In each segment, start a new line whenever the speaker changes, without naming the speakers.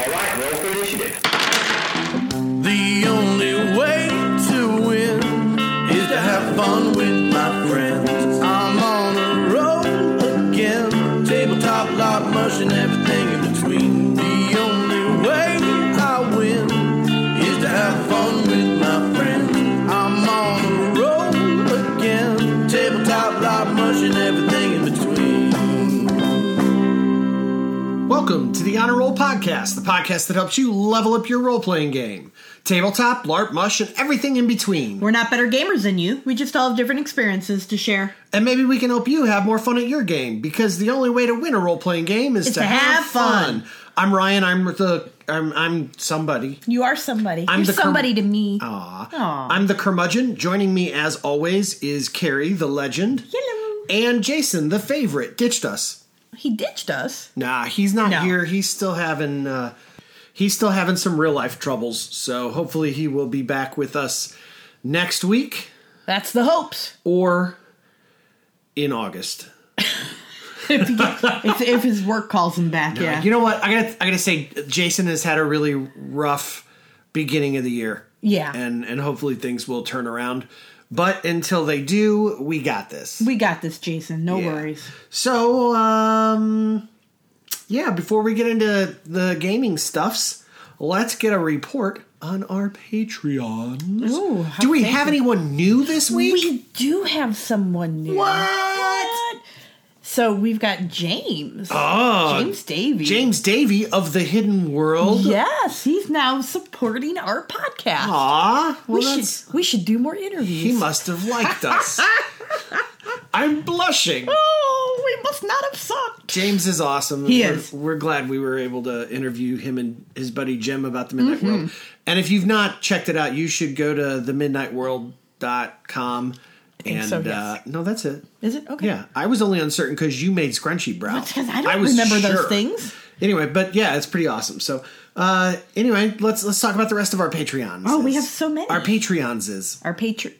All right, roll for initiative.
Podcast, the podcast that helps you level up your role playing game. Tabletop, LARP, mush, and everything in between.
We're not better gamers than you. We just all have different experiences to share.
And maybe we can help you have more fun at your game because the only way to win a role playing game is, to,
to have fun.
I'm Ryan. I'm the I'm I'm somebody.
You are somebody.
I'm
You're
the cur-
somebody to me.
Aw.
Aw.
I'm the curmudgeon. Joining me as always is Carrie, the legend,
Hello.
and Jason, the favorite. Ditched us.
He ditched us.
Nah, he's not
No.
here. He's still having uh, he's still having some real life troubles. So hopefully he will be back with us next week
That's the hopes.
or in August.
If, he get, if, if his work calls him back, yeah.
You know what? I gotta I gotta say Jason has had a really rough beginning of the year.
Yeah.
And and hopefully things will turn around. But until they do, we got this.
we got this, Jason. No
Yeah.
worries.
So, um, yeah, before we get into the gaming stuffs, let's get a report on our Patreons.
Ooh,
Do we have anyone new this week?
We do have someone new.
What?
So we've got James.
Oh,
James Davy.
James Davy of the Hidden World.
Yes, he's now supporting our podcast.
Aw, well,
we
that's,
should we should do more interviews.
he must have liked us. I'm blushing.
Oh, we must not have sucked.
James is awesome.
He
we're,
is.
We're glad we were able to interview him and his buddy Jim about the Midnight
Mm-hmm.
World. And if you've not checked it out, you should go to themidnightworld.com. And
so, yes.
uh, no, that's it.
Is it okay?
Yeah, I was only uncertain because you made scrunchy brow.
That's 'cause I don't
was
remember those things.
Anyway, but yeah, it's pretty awesome. So uh, anyway, let's let's talk about the rest of our Patreons.
Oh, we have so many.
Our Patreons is
Our patron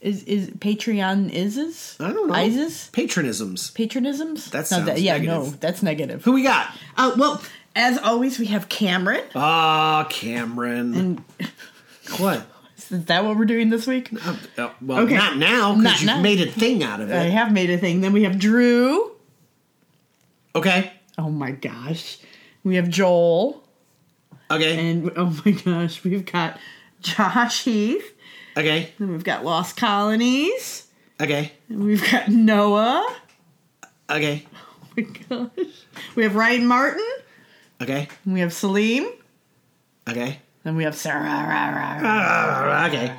is is Patreon ises.
I don't know
Ises
patronisms.
patronisms.
That
No,
sounds
yeah,
negative.
no, that's negative.
Who we got?
Uh, well, as always, we have Cameron.
Ah, Cameron.
And
what?
Is that what we're doing this week?
Uh, well,
Okay.
not now because you've
now.
made a thing out of it.
I have made a thing. Then we have Drew.
Okay.
Oh my gosh, we have Joel,
Okay.
and oh my gosh, we've got Josh Heath.
okay.
Then we've got Lost Colonies.
Okay.
And we've got Noah.
Okay.
Oh my gosh. We have Ryan Martin.
Okay.
And we have Salim.
Okay.
Then we have Sarah.
Uh, okay.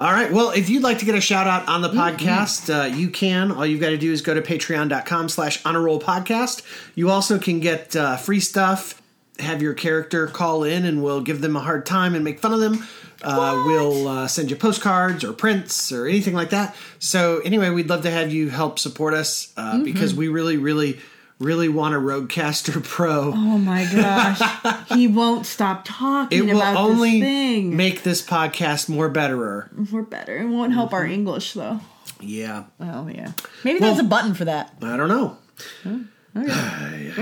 All right. Well, if you'd like to get a shout out on the podcast, uh, you can. All you've got to do is go to patreon.com slash honor roll podcast. You also can get uh, free stuff, have your character call in, and we'll give them a hard time and make fun of them. Uh, we'll uh, send you postcards or prints or anything like that. So, anyway, we'd love to have you help support us uh, because we really, really, really want a Rodecaster Pro.
Oh my gosh. he won't stop talking
it will
about
only
this thing.
make this podcast more betterer.
We're better. It won't help
Mm-hmm.
our English though.
Yeah.
Oh yeah. Maybe there's a button for that.
I don't know.
All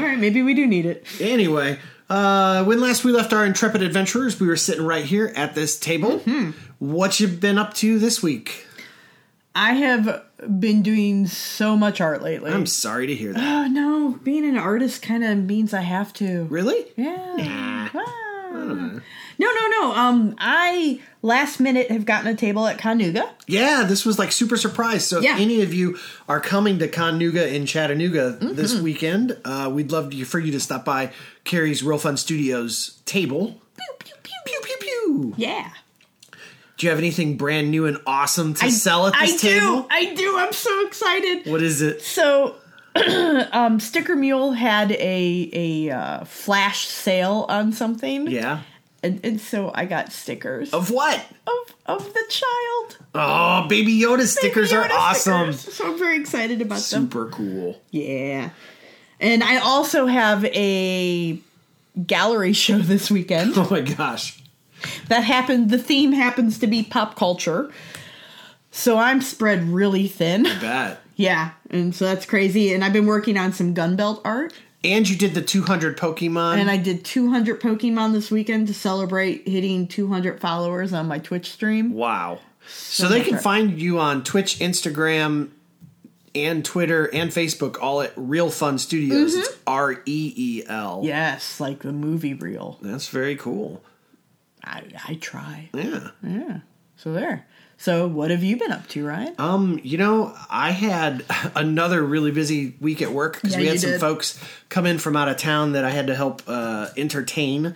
right, maybe we do need it.
Anyway, uh, when last we left our intrepid adventurers, we were sitting right here at this table.
Mm-hmm.
What you been up to this week?
I have been doing so much art lately.
I'm sorry to hear that.
oh no, being an artist kind of means I have to.
Really?
Yeah. Ah. No, no, no. Um, I last minute have gotten a table at ConNooga.
Yeah, this was like super surprise. So
Yeah.
if any of you are coming to ConNooga in Chattanooga this
Mm-hmm.
weekend, uh, we'd love to, for you to stop by Carrie's Reel Fun Studios table.
Pew pew pew.
Pew pew pew.
Yeah.
Do you have anything brand new and awesome to sell at this
I
table?
I do. I do. I'm so excited.
What is it?
So, um, Sticker Mule had a a uh, flash sale on something.
Yeah.
And, and so I got stickers
Of what?
of of the child.
Oh, Baby Yoda stickers
Baby
are awesome.
stickers. So I'm very excited about them.
Super cool.
Yeah. And I also have a gallery show this weekend.
Oh my gosh.
That happened the theme happens to be pop culture. So I'm spread really thin.
Bet.
Yeah, and so that's crazy. And I've been working on some gunbelt art.
And you did the 200 Pokemon.
And I did 200 Pokemon this weekend to celebrate hitting 200 followers on my Twitch stream.
wow. So, they can find you on Twitch, Instagram, and Twitter and Facebook, all at Reel Fun Studios. It's R E E L.
Yes, like the movie reel.
That's very cool.
I, I try.
Yeah.
Yeah. So there. So what have you been up to, Ryan?
Um, you know, I had another really busy week at work because
Yeah,
we had some
did.
folks come in from out of town that I had to help uh, entertain,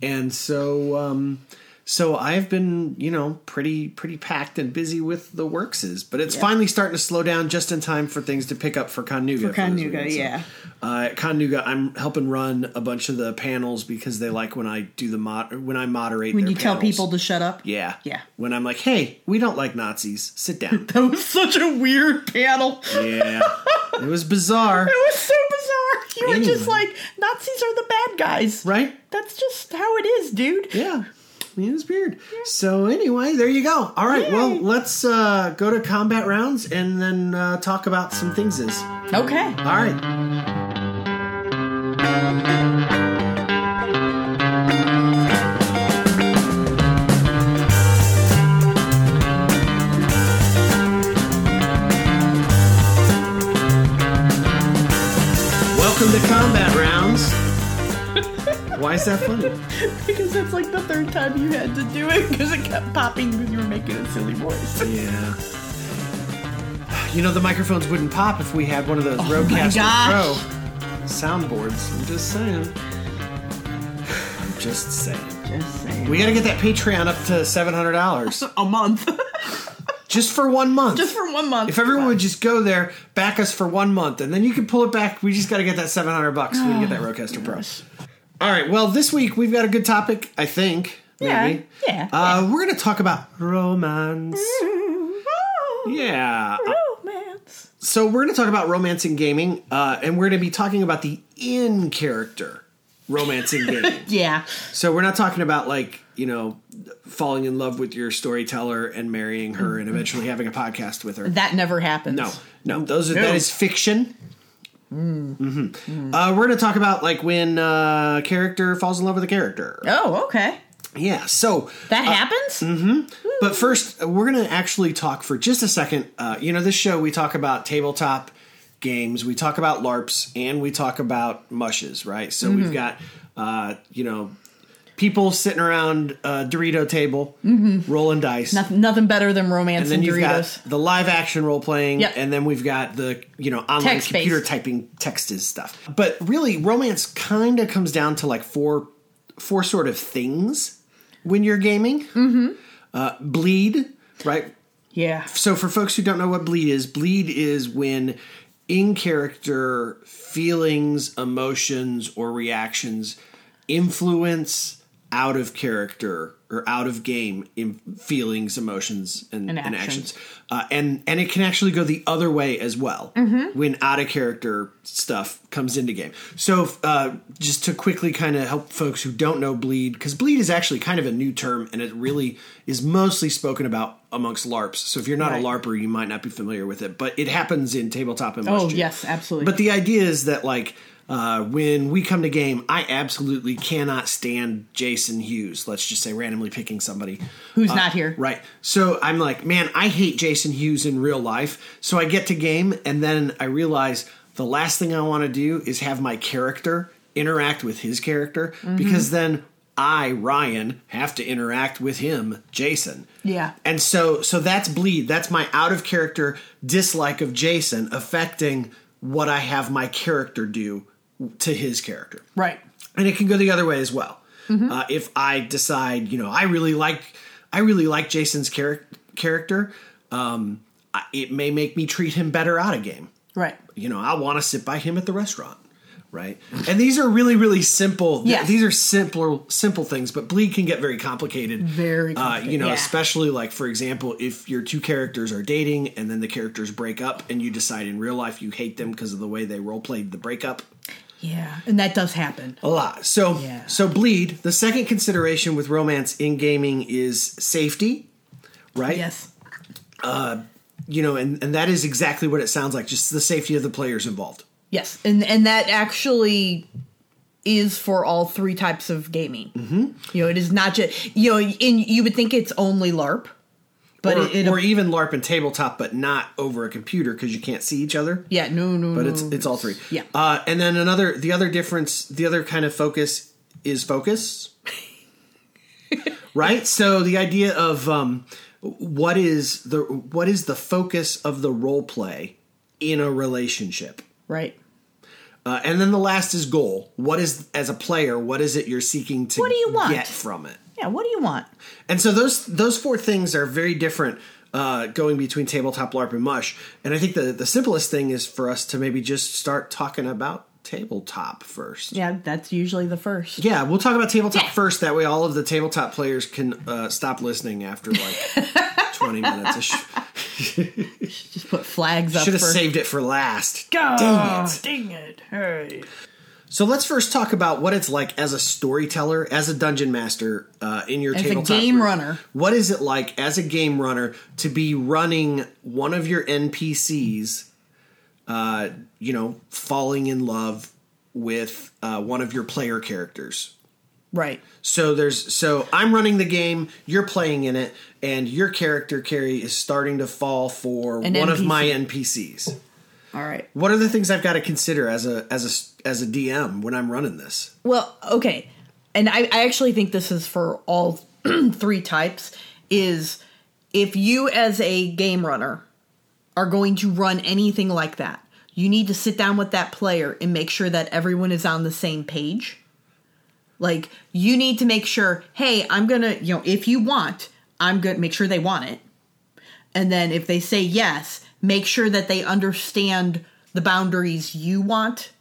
and so um, so I've been you know pretty pretty packed and busy with the workses, but it's
Yeah.
finally starting to slow down just in time for things to pick up for ConNooga.
For ConNooga,
weekend. So,
yeah.
uh, at ConNooga, I'm helping run a bunch of the panels because they like when I do the mod when I moderate.
When you tell people to shut up?
yeah,
Yeah.
When I'm like, hey, we don't like Nazis, sit down.
That was such a weird panel.
Yeah, it was bizarre,
It was so bizarre. You were just like, Nazis are the bad guys.
right?
That's just how it is, dude.
Yeah, it was weird. So anyway, there you go. All right, well, let's uh, go to combat rounds and then uh, talk about some things. Is
Okay.
all right. Why is that funny?
Because that's like the third time you had to do it because it kept popping because you were making a silly voice.
Yeah. You know the microphones wouldn't pop if we had one of those
Oh
Rodecaster. Pro soundboards. I'm just saying. I'm just saying.
Just saying.
We got to get that Patreon up to seven hundred dollars
a month.
just for one month.
just for one month.
if everyone would just go there, back us for one month, and then you can pull it back. We just got to get that seven hundred bucks. so We can get that Rodecaster Pro. All right. Well, this week we've got a good topic. I think.
Yeah,
Maybe.
yeah,
Uh, We're going to talk about romance. Yeah.
Romance.
So we're going to talk about romance in gaming, uh, and we're going to be talking about the in character romance in gaming.
Yeah.
so we're not talking about like you know falling in love with your storyteller and marrying her and eventually having a podcast with her.
That never happens.
No, no, those are
No.
that is fiction. Hmm Uh, we're going to talk about like when uh, character falls in love with a character.
Oh, okay.
Yeah. So
That happens?
But first, we're going to actually talk for just a second. Uh, you know, this show we talk about tabletop games, we talk about LARPs, and we talk about mushes, right? So we've got, uh, you know, people sitting around a Dorito table, rolling dice.
Nothing, nothing better than romance
And
and,
you've
Doritos.
got the live action role playing,
Yep.
and then we've got the you know online
Text-based.
computer typing text is stuff. But really, romance kind of comes down to like four four sort of things when you're gaming. Mm-hmm. Uh, bleed, right?
yeah.
So for folks who don't know what bleed is, bleed is when in character feelings, emotions, or reactions influence out of character or out of game in feelings, emotions, and,
And
and
actions.
actions. Uh, and and it can actually go the other way as well when out of character stuff comes into game. So uh, just to quickly kind of help folks who don't know bleed, because bleed is actually kind of a new term and it really is mostly spoken about amongst LARPs. So if you're not
Right.
a LARPer, you might not be familiar with it, but it happens in tabletop and
Oh, yes, absolutely.
But the idea is that like uh, when we come to game, I absolutely cannot stand Jason Hughes. Let's just say randomly picking somebody
Who's not here?
Right. So I'm like, man, I hate Jason Hughes in real life. So I get to game and then I realize the last thing I want to do is have my character interact with his character
Mm-hmm.
because then I, Ryan, have to interact with him, Jason.
Yeah.
And so so that's bleed. That's my out of character dislike of Jason affecting what I have my character do to his character
Right.
and it can go the other way as well. Uh, if I decide, you know, I really like, I really like Jason's char- character, um, I, it may make me treat him better out of game.
Right.
You know, I want to sit by him at the restaurant, right? And these are really, really simple.
Yes.
These are simpler, simple things, but bleed can get very complicated.
Very
uh, you know,
yeah.
especially like for example, if your two characters are dating and then the characters break up, and you decide in real life you hate them because of the way they role played the breakup.
Yeah. And that does happen.
A lot. So
Yeah.
so bleed. The second consideration with romance in gaming is safety, right?
Yes.
Uh, You know, and and that is exactly what it sounds like. Just the safety of the players involved.
Yes, and and that actually is for all three types of gaming. Mm-hmm. You know, it is not just you know, in you would think it's only LARP, but
or,
it, it
or even LARP and tabletop, but not over a computer because you can't see each other.
yeah, no, no, no.
But
no.
it's it's all three.
Yeah.
Uh, and then another the other difference, the other kind of focus is focus. right. So the idea of um, what is the what is the focus of the role play in a relationship.
right.
Uh, and then the last is goal. What is as a player? What is it you're seeking to
What do you want?
get from it?
Yeah, what do you want?
And so those those four things are very different uh, going between tabletop, LARP, and Mush. And I think the the simplest thing is for us to maybe just start talking about tabletop first.
Yeah, that's usually the first.
Yeah, we'll talk about tabletop
Yeah.
first. That way, all of the tabletop players can uh, stop listening after like twenty minutes. I sh-
Just put flags up.
should have saved it for last.
Oh,
Dang it.
Dang it! Hey.
So let's first talk about what it's like as a storyteller, as a dungeon master uh, in your
As a
tabletop
game
group.
runner.
What is it like as a game runner to be running one of your NPCs? Uh, you know, falling in love with uh, one of your player characters.
Right.
So there's so I'm running the game, you're playing in it, and your character Carrie is starting to fall for
An
one of my NPCs.
All right.
What are the things I've got to consider as a as a as a DM when I'm running this?
Well, okay. And I, I actually think this is for all three types is if you as a game runner are going to run anything like that, you need to sit down with that player and make sure that everyone is on the same page. Like you need to make sure, hey, I'm going to, you know, if you want, I'm going to make sure they want it. And then if they say yes, make sure that they understand the boundaries you want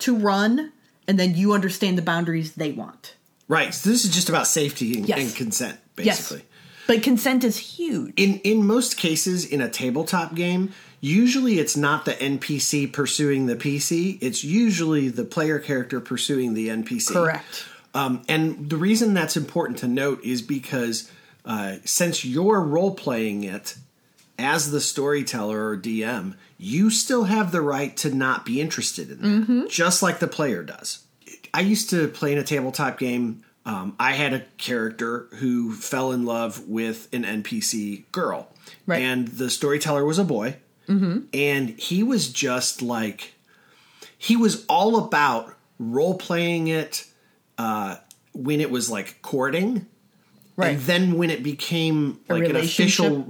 to run and then you understand the boundaries they want.
Right. So this is just about safety and,
Yes.
and consent, basically.
Yes. But consent is huge.
In in most cases in a tabletop game, usually it's not the NPC pursuing the PC. It's usually the player character pursuing the NPC.
Correct.
Um, and the reason that's important to note is because uh, since you're role playing it as the storyteller or DM, you still have the right to not be interested in that, just like the player does. I used to play in a tabletop game. Um, I had a character who fell in love with an NPC girl,
Right.
and the storyteller was a boy, and he was just like he was all about role playing it uh, when it was like courting.
Right.
And then when it became like an official
relationship?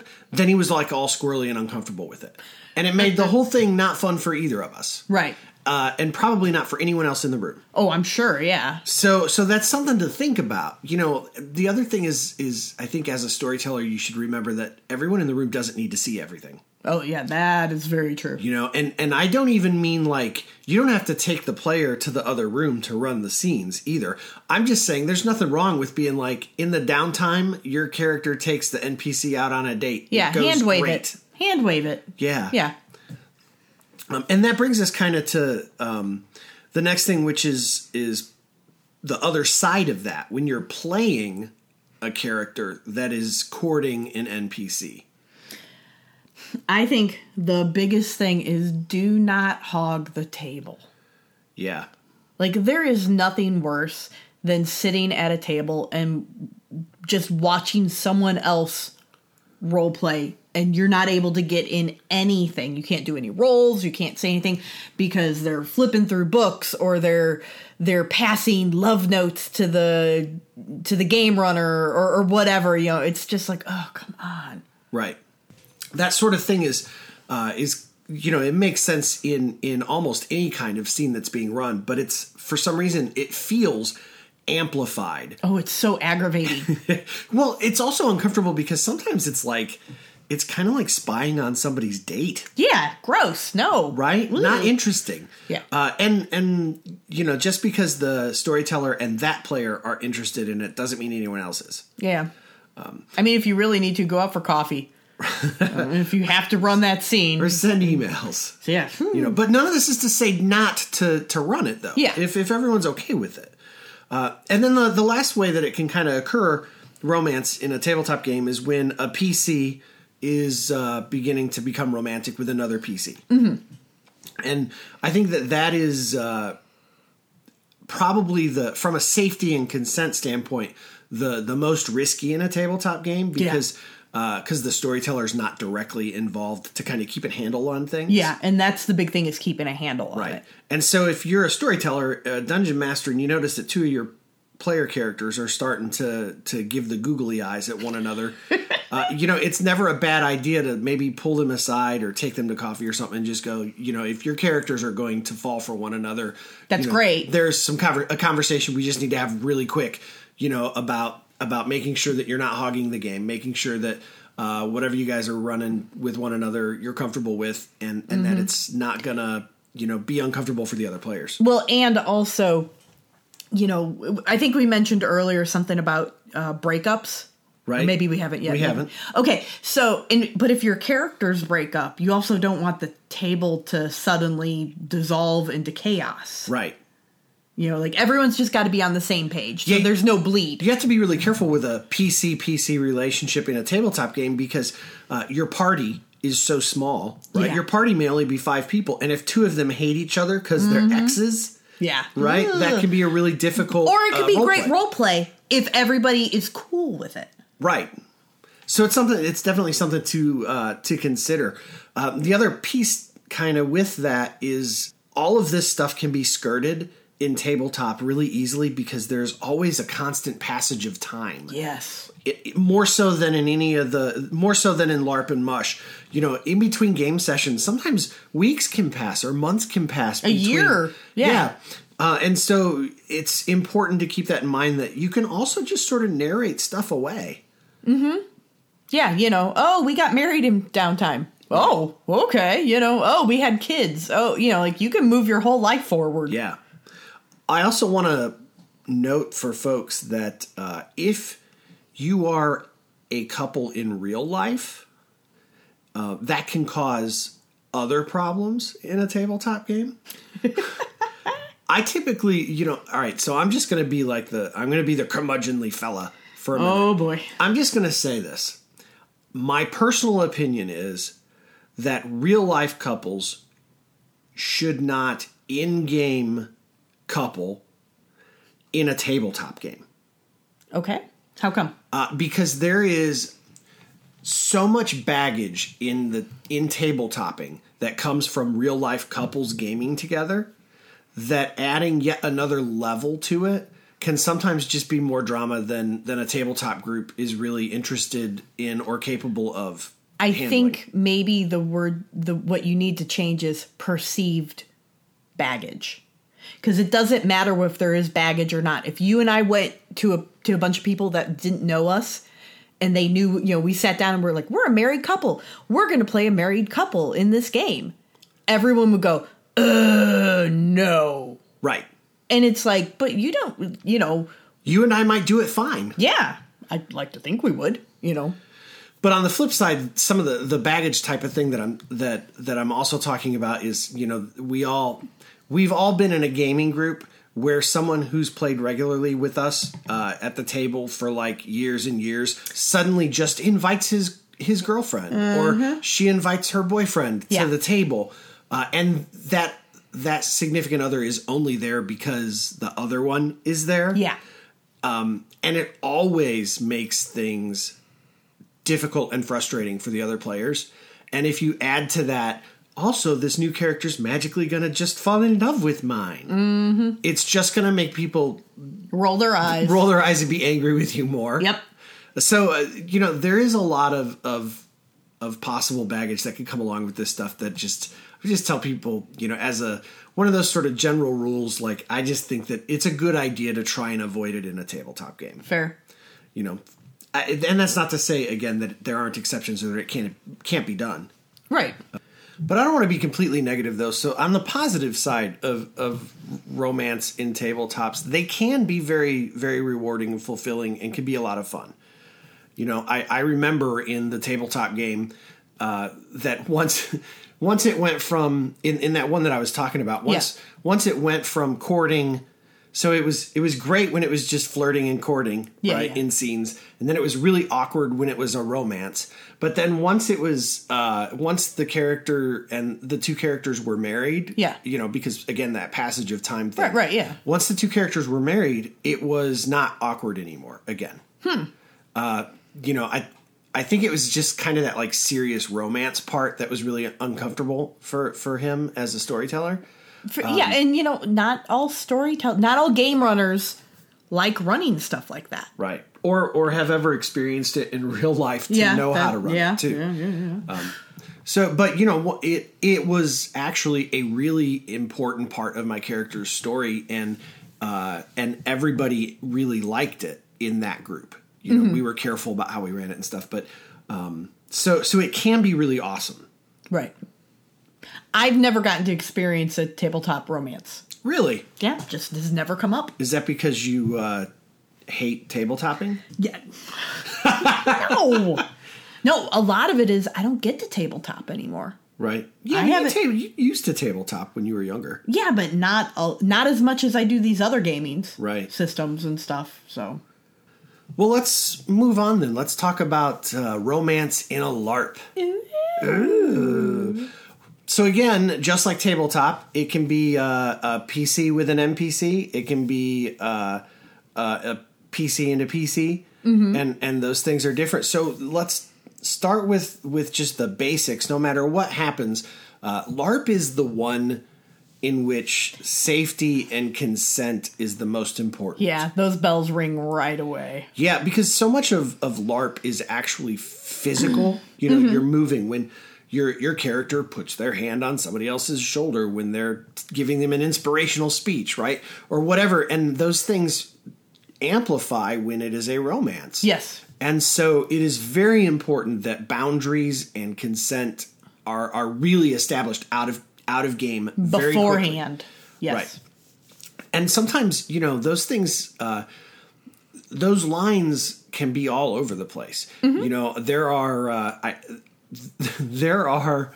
relationship, then he was like all squirrely and uncomfortable with it. And it made the whole thing not fun for either of us.
right.
Uh, and probably not for anyone else in the room.
Oh, I'm sure, yeah.
So so that's something to think about. You know, the other thing is is I think as a storyteller you should remember that everyone in the room doesn't need to see everything.
Oh, yeah, that is very true.
You know, and and I don't even mean like you don't have to take the player to the other room to run the scenes either. I'm just saying there's nothing wrong with being like in the downtime your character takes the NPC out on a date.
Yeah, hand wave
great.
it. Hand wave it.
Yeah.
Yeah.
Um, and that brings us kind of to um, the next thing, which is is the other side of that when you're playing a character that is courting an NPC.
I think the biggest thing is do not hog the table.
Yeah,
Like there is nothing worse than sitting at a table and just watching someone else role play and you're not able to get in anything. You can't do any roles, you can't say anything because they're flipping through books or they're they're passing love notes to the to the game runner or, or whatever, you know. It's just like, oh come on.
right. That sort of thing is uh, is you know it makes sense in in almost any kind of scene that's being run, but it's for some reason it feels amplified.
Oh, it's so aggravating.
Well, it's also uncomfortable because sometimes it's like it's kind of like spying on somebody's date.
yeah, gross. No.
right?
Ugh.
Not interesting.
Yeah.
Uh, and and you know, just because the storyteller and that player are interested in it doesn't mean anyone else is.
Yeah. I mean, if you really need to, go out for coffee. Uh, if you have to run that scene.
Or send emails.
yeah.
You know, but none of this is to say not to to run it though.
Yeah.
If if everyone's okay with it. Uh, and then the the last way that it can kind of occur romance in a tabletop game is when a PC is uh, beginning to become romantic with another PC. and I think that that is uh, probably the from a safety and consent standpoint the the most risky in a tabletop game because because the storyteller is not directly involved to kind of keep a handle on things.
Yeah, and that's the big thing is keeping a handle on
Right.
it.
And so if you're a storyteller, a dungeon master, and you notice that two of your player characters are starting to to give the googly eyes at one another, uh, you know, it's never a bad idea to maybe pull them aside or take them to coffee or something and just go, you know, if your characters are going to fall for one another,
That's
you know,
great.
There's some conver- a conversation we just need to have really quick, you know, about about making sure that you're not hogging the game, making sure that uh, whatever you guys are running with one another, you're comfortable with, and and
Mm-hmm.
that it's not gonna you know be uncomfortable for the other players.
Well, and also, you know, I think we mentioned earlier something about uh, breakups.
Right.
Or maybe we haven't yet.
We
maybe.
haven't.
Okay, so and but if your characters break up, you also don't want the table to suddenly dissolve into chaos.
Right.
You know, like everyone's just got to be on the same page, so
Yeah.
there's no bleed.
You have to be really careful with a PC PC relationship in a tabletop game because uh, your party is so small, right?
Yeah.
Your party may only be five people, and if two of them hate each other because they're exes,
Yeah,
right? That
Ugh.
can be a really difficult.
or it could
uh,
be
role
great
play.
role play if everybody is cool with it.
Right. So it's something. It's definitely something to uh, to consider. Um, the other piece, kind of with that, is all of this stuff can be skirted in tabletop really easily because there's always a constant passage of time.
Yes.
It- it- more so than in any of the more so than in LARP and Mush. You know, in between game sessions, sometimes weeks can pass or months can pass. A
year. Yeah.
Uh, and so it's important to keep that in mind that you can also just sort of narrate stuff away. Mm-hmm.
Yeah, you know, oh, we got married in downtime. Oh, okay. You know, oh, we had kids. Oh, you know, like you can move your whole life forward.
Yeah. I also want to note for folks that uh, if you are a couple in real life, uh, that can cause other problems in a tabletop game. I typically, you know, all right, so I'm just going to be like the, I'm going to be the curmudgeonly fella for a minute.
Oh boy.
I'm just going to say this. My personal opinion is that real life couples should not in game couple in a tabletop game
Okay. How come?
uh, because there is so much baggage in the in tabletoping that comes from real life couples gaming together that adding yet another level to it can sometimes just be more drama than than a tabletop group is really interested in or capable of
I
handling.
think maybe the word the what you need to change is perceived baggage. Cuz it doesn't matter if there is baggage or not. If you and I went to a to a bunch of people that didn't know us and they knew, you know, we sat down and we're like, "We're a married couple. We're going to play a married couple in this game." Everyone would go, "Uh, no."
right
And it's like, "But you don't, you know,
you and I might do it fine
yeah, I'd like to think we would, you know."
But on the flip side, some of the, the baggage type of thing that I'm that that I'm also talking about is you know we all we've all been in a gaming group where someone who's played regularly with us uh, at the table for like years and years suddenly just invites his his girlfriend or she invites her boyfriend
Yeah.
to the table, uh, and that that significant other is only there because the other one is there
Yeah.
and it always makes things difficult and frustrating for the other players. And if you add to that, also this new character's magically gonna just fall in love with mine. Mm-hmm. It's just gonna make people
Roll their eyes.
roll their eyes and be angry with you more.
Yep.
So uh, you know there is a lot of of of possible baggage that could come along with this stuff. That just I just tell people you know as a one of those sort of general rules. Like I just think that it's a good idea to try and avoid it in a tabletop game
Fair.
you know I, and that's not to say again that there aren't exceptions or that it can't can't be done
Right.
But i don't want to be completely negative though so on the positive side of of romance in tabletops they can be very very rewarding and fulfilling and can be a lot of fun you know i i remember in the tabletop game uh that once once it went from in in that one that i was talking about once
Yeah.
once it went from courting so it was it was great when it was just flirting and courting
Yeah,
right
yeah.
in scenes and then it was really awkward when it was a romance but then once it was uh once the character and the two characters were married
Yeah.
you know because again that passage of time thing
Right, right, yeah.
once the two characters were married it was not awkward anymore again hmm uh you know i I think it was just kind of that like serious romance part that was really uncomfortable for for him as a storyteller.
For-
Um,
yeah, and you know, not all storytell, not all game runners like running stuff like that.
Right. Or or have ever experienced it in real life to
Yeah,
know how to run
yeah,
it too.
yeah, yeah,
Um, so, but you know, it it was actually a really important part of my character's story, and uh, and everybody really liked it in that group. You know, we were careful about how we ran it and stuff, but um, so so it can be really awesome.
Right. I've never gotten to experience a tabletop romance.
Really,
Yeah, just has never come up.
is that because you uh, hate tabletopping?
Yeah. no. No, a lot of it is I don't get to tabletop anymore.
Right? Yeah,
I
you,
haven't-
tab- you used to tabletop when you were younger.
Yeah, but not a, not as much as I do these other gamings
Right.
systems and stuff. So
Well, let's move on then. Let's talk about uh, romance in a LARP. Ooh. So again, just like tabletop, it can be uh, a PC with an NPC. It can be uh, uh, a PC and a PC, and and those things are different. So let's start with with just the basics. No matter what happens, uh, LARP is the one in which safety and consent is the most important.
yeah, those bells ring right away.
Yeah, because so much of, of LARP is actually physical. You know, you're moving when your your character puts their hand on somebody else's shoulder when they're giving them an inspirational speech, right? Or whatever. And those things amplify when it is a romance.
Yes.
And so it is very important that boundaries and consent are are really established out of out of game
Beforehand. Yes.
Right. and sometimes you know those things uh those lines can be all over the place you know there are uh I, there are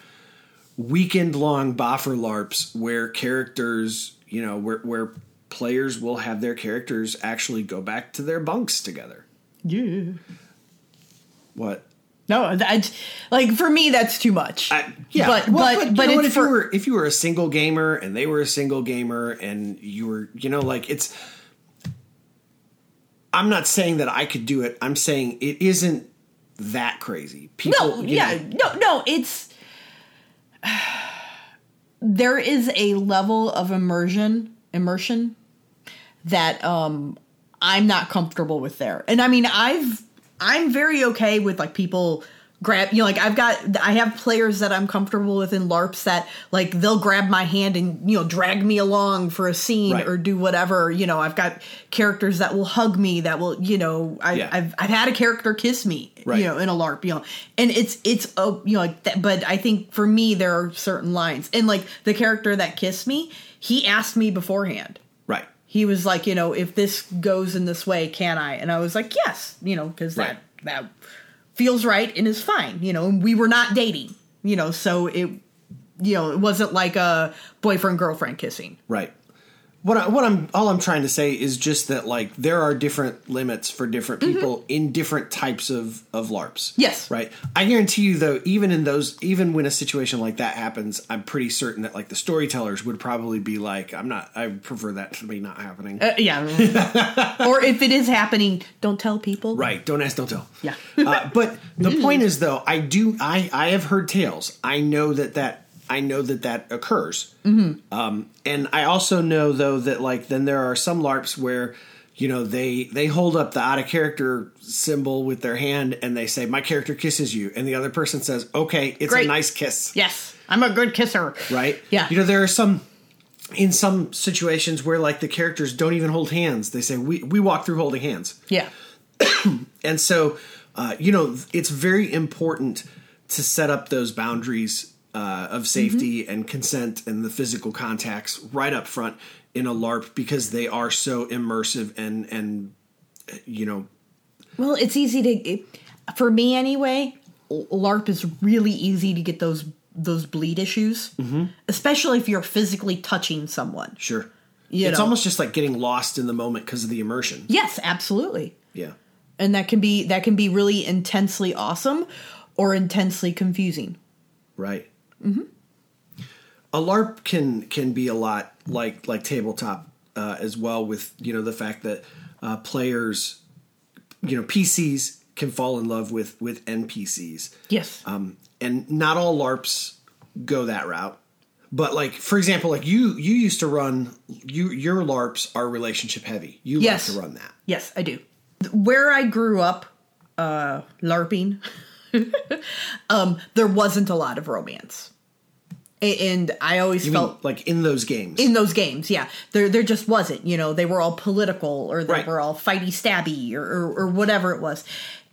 weekend long boffer larps where characters you know where where players will have their characters actually go back to their bunks together
Yeah.
what
No, that, like for me, that's too much.
I, yeah,
but
well,
but but
what,
it's
if you were if you were a single gamer and they were a single gamer and you were you know like it's. I'm not saying that I could do it. I'm saying it isn't that crazy. People,
no, yeah,
know,
no, no. It's there is a level of immersion immersion that um I'm not comfortable with there. And I mean, I've I'm very okay with like people grab you know like I've got I have players that I'm comfortable with in LARPs that like they'll grab my hand and you know drag me along for a scene
Right.
or do whatever. You know, I've got characters that will hug me that will, you know, I
Yeah.
I've I've had a character kiss me,
Right.
you know, in a LARP, you know. And it's it's a you know like that but I think for me there are certain lines. And like the character that kissed me, he asked me beforehand
right,
he was like, you know, if this goes in this way, can I? And I was like, yes, you know, because
Right.
that that feels right and is fine, you know. And we were not dating, you know, so it, you know, it wasn't like a boyfriend girlfriend kissing.
right. What I, what I'm all I'm trying to say is just that like there are different limits for different people in different types of of LARPs.
Mm-hmm. Yes.
Right. I guarantee you though, even in those, even when a situation like that happens, I'm pretty certain that like the storytellers would probably be like, I'm not. I prefer that to be not happening.
Uh, yeah. or if it is happening, don't tell people.
Right. Don't ask, don't tell.
Yeah.
uh, but the point is, though, I do. I I have heard tales. I know that that I know that that occurs. Mm-hmm. Um, and I also know though that like then there are some LARPs where you know they they hold up the out of character symbol with their hand and they say my character kisses you and the other person says okay it's
Great.
a nice kiss
Yes, I'm a good kisser.
right
Yeah.
you know there are some in some situations where like the characters don't even hold hands they say we we walk through holding hands
Yeah.
and so, uh, you know, it's very important to set up those boundaries uh, of safety and consent and the physical contacts right up front in a LARP because they are so immersive and and you know
Well, it's easy to, for me anyway. LARP is really easy to get those those bleed issues,
Mm-hmm.
especially if you're physically touching someone.
sure
You
it's
know?
almost just like getting lost in the moment because of the immersion.
yes, absolutely.
Yeah.
And that can be that can be really intensely awesome or intensely confusing.
Right. Mm-hmm. A LARP can can be a lot like like tabletop uh, as well, with you know the fact that uh, players, you know, PCs can fall in love with with NPCs,
Yes.
um, and not all LARPs go that route. But like for example, like you you used to run you your LARPs are relationship heavy. You
Yes.
like to run that.
Yes, I do. Where I grew up, uh, LARPing, um, there wasn't a lot of romance, and I always
You
felt
mean like in those games?
in those games, yeah, there there just wasn't. You know, they were all political or they
Right.
were all fighty stabby or, or or whatever it was.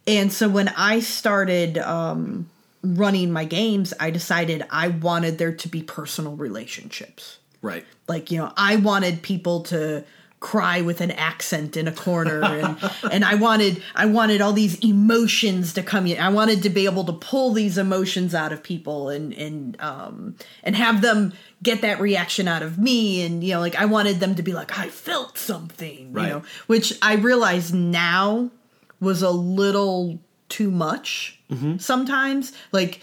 And so when I started um, running my games, I decided I wanted there to be personal relationships.
right.
Like, you know, I wanted people to cry with an accent in a corner and and I wanted I wanted all these emotions to come in. I wanted to be able to pull these emotions out of people and and um and have them get that reaction out of me and you know like I wanted them to be like I felt something,
Right.
you know, which I realize now was a little too much sometimes. Like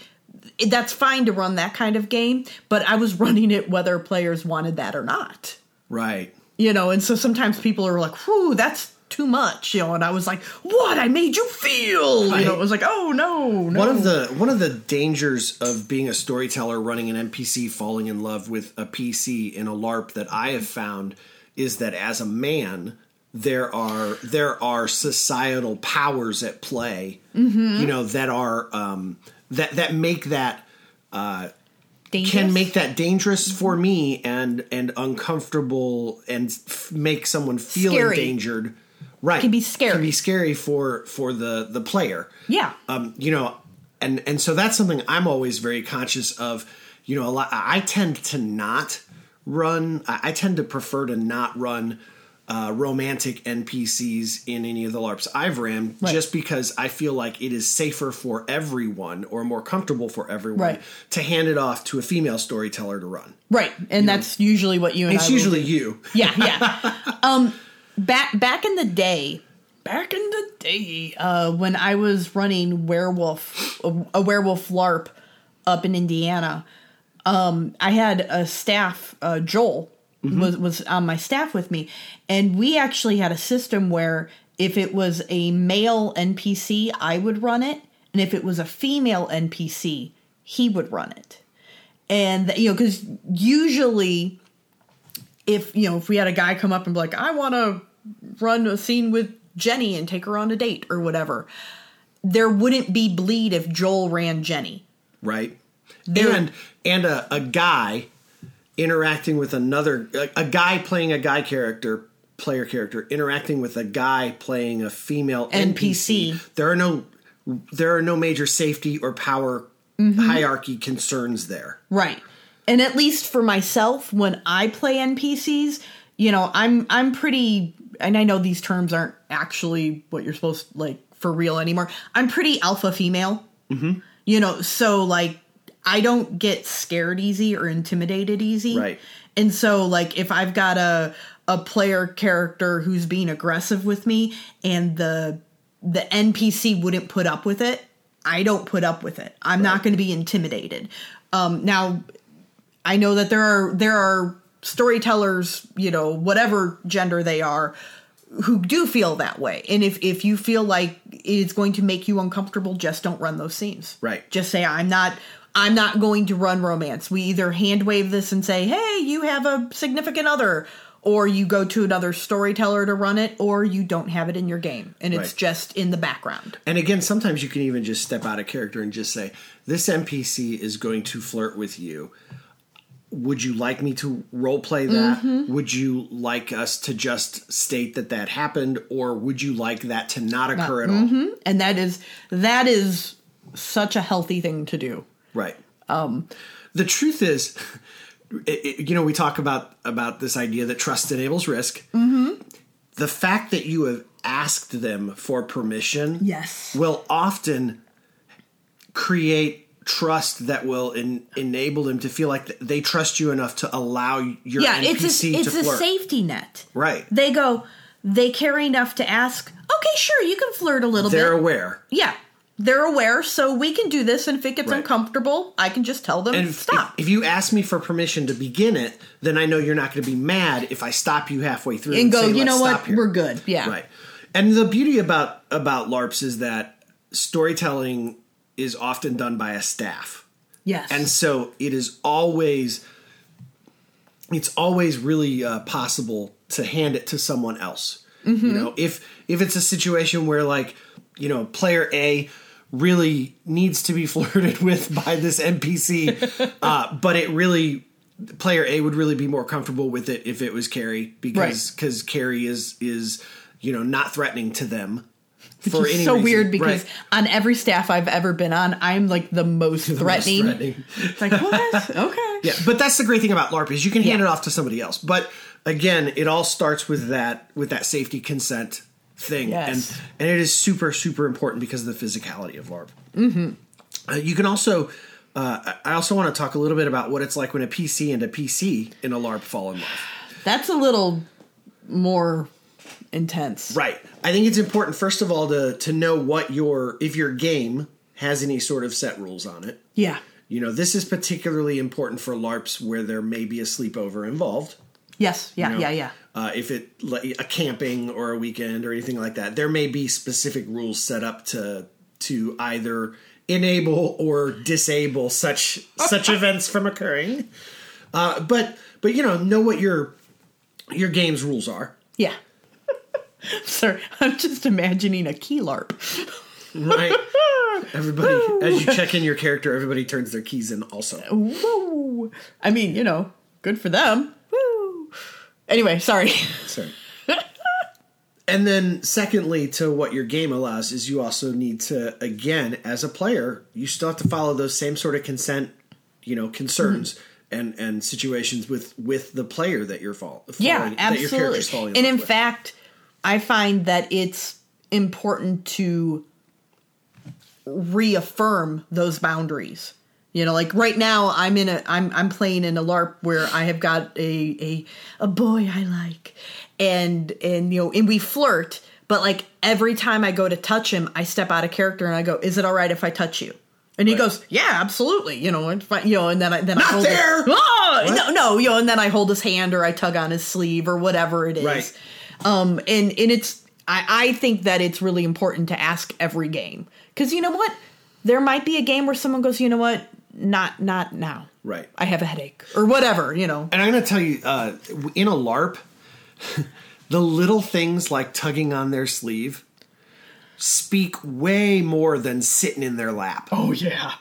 that's fine to run that kind of game, but I was running it whether players wanted that or not.
Right.
You know, and so sometimes people are like, "Whew, that's too much," you know, and I was like, "What? I made you feel." You know, it was like, "Oh no, no."
One of the one of the dangers of being a storyteller running an NPC falling in love with a PC in a LARP that I have found is that as a man there are there are societal powers at play
Mm-hmm.
you know that are um that that make that
Dangerous?
can make that dangerous for me and and uncomfortable and f- make someone feel
Scary.
endangered right
Can be scary.
can be scary for for the the player
Yeah.
um, you know, and and so that's something I'm always very conscious of. You know, a lot. I tend to not run. I, I tend to prefer to not run uh, romantic NPCs in any of the LARPs I've ran,
Right.
just because I feel like it is safer for everyone or more comfortable for everyone
Right.
to hand it off to a female storyteller to run.
right, and that's usually what you and
It's
I
usually you.
Yeah, yeah. um, back back in the day, back in the day, uh, when I was running werewolf, a, a werewolf LARP up in Indiana, um, I had a staff, uh, Joel Mm-hmm. was was on my staff with me, and we actually had a system where if it was a male NPC, I would run it, and if it was a female NPC, he would run it, and you know because usually if you know if we had a guy come up and be like i want to run a scene with jenny and take her on a date or whatever there wouldn't be bleed if joel ran jenny.
Right?
There-
and and a, a guy interacting with another a, a guy playing a guy character player character interacting with a guy playing a female NPC.
NPC.
There are no there are no major safety or power
Mm-hmm.
hierarchy concerns there.
right and at least for myself when i play npcs you know i'm i'm pretty and i know these terms aren't actually what you're supposed like for real anymore i'm pretty alpha female mm-hmm. you know so like i don't get scared easy or intimidated easy
Right.
And so like if I've got a a player character who's being aggressive with me and the the NPC wouldn't put up with it, I don't put up with it. I'm not going to be intimidated. Um now I know that there are there are storytellers, you know, whatever gender they are, who do feel that way. And if if you feel like it's going to make you uncomfortable, just don't run those scenes.
Right.
Just say I'm not I'm not going to run romance. We either hand wave this and say, "Hey, you have a significant other," or you go to another storyteller to run it, or you don't have it in your game and it's
Right.
just in the background.
And again, sometimes you can even just step out of character and just say, "This NPC is going to flirt with you. Would you like me to role play that?
Mm-hmm.
Would you like us to just state that that happened, or would you like that to not occur at all?"
And that is that is such a healthy thing to do.
Right. Um, the truth is, it, it- you know, we talk about about this idea that trust enables risk. Mm-hmm. The fact that you have asked them for permission,
Yes.
will often create trust that will en- enable them to feel like they trust you enough to allow your
yeah,
NPC
it's a, it's
to
a
flirt.
safety net.
Right.
They go, they care enough to ask, okay, sure, you can flirt a little bit.
They're aware.
Yeah. They're aware, so we can do this, and if it gets
Right.
uncomfortable, I can just tell them,
And if,
stop.
if you ask me for permission to begin it, then I know you're not going to be mad if I stop you halfway through
and go,
say,
you know what,
here."
we're good. Yeah.
Right. And the beauty about about LARPs is that storytelling is often done by a staff.
Yes.
And so it is always it's always really uh, possible to hand it to someone else.
Mm-hmm.
You know, if if it's a situation where like, you know, player A really needs to be flirted with by this NPC, uh, but it really player A would really be more comfortable with it if it was Carrie because
Right.
because Carrie is is you know not threatening to them.
Which
for
is
any
so
reason.
weird because
Right.
on every staff I've ever been on, I'm like the most
The most
threatening.
threatening.
It's like, what? okay.
Yeah, but that's the great thing about LARP is you can hand
Yeah.
it off to somebody else. But again, it all starts with that with that safety consent thing,
Yes.
and and it is super super important because of the physicality of LARP. Mm-hmm. Uh, you can also. Uh, I also want to talk a little bit about what it's like when a PC and a PC in a LARP fall in love.
That's a little more intense.
Right. I think it's important first of all to to know what your if your game has any sort of set rules on it.
Yeah.
You know, this is particularly important for LARPs where there may be a sleepover involved.
Yes. Yeah.
know,
yeah. Yeah.
Uh, if it like a camping or a weekend or anything like that, there may be specific rules set up to to either enable or disable such such events from occurring. Uh, but but you know know what your your game's rules are.
Yeah. Sorry, I'm just imagining a key LARP.
Right. everybody, as you check in your character, everybody turns their keys in. Also,
Woo! I mean, you know, good for them. Anyway, sorry.
Sorry. and then, secondly, to what your game allows is you also need to, again, as a player, you still have to follow those same sort of consent, you know, concerns
Mm-hmm.
and and situations with with the player that you're fall,
yeah,
that your
absolutely.
falling.
And in
with.
fact, I find that it's important to reaffirm those boundaries. You know, like right now, I'm in a I'm I'm playing in a LARP where I have got a a a boy I like, and and you know, and we flirt. But like every time I go to touch him, I step out of character and I go, "Is it all right if I touch you?" And he
Right.
goes, "Yeah, absolutely." You know, and you know, and then I then I
Not
hold
there!
His, oh, no, no, you know, and then I hold his hand or I tug on his sleeve or whatever it is.
Right.
Um, and and it's I, I think that it's really important to ask every game because you know what, there might be a game where someone goes, you know what, not not now.
Right.
I have a headache or whatever. You know.
And I'm going to tell you, uh, in a LARP, the little things like tugging on their sleeve speak way more than sitting in their lap.
Oh yeah.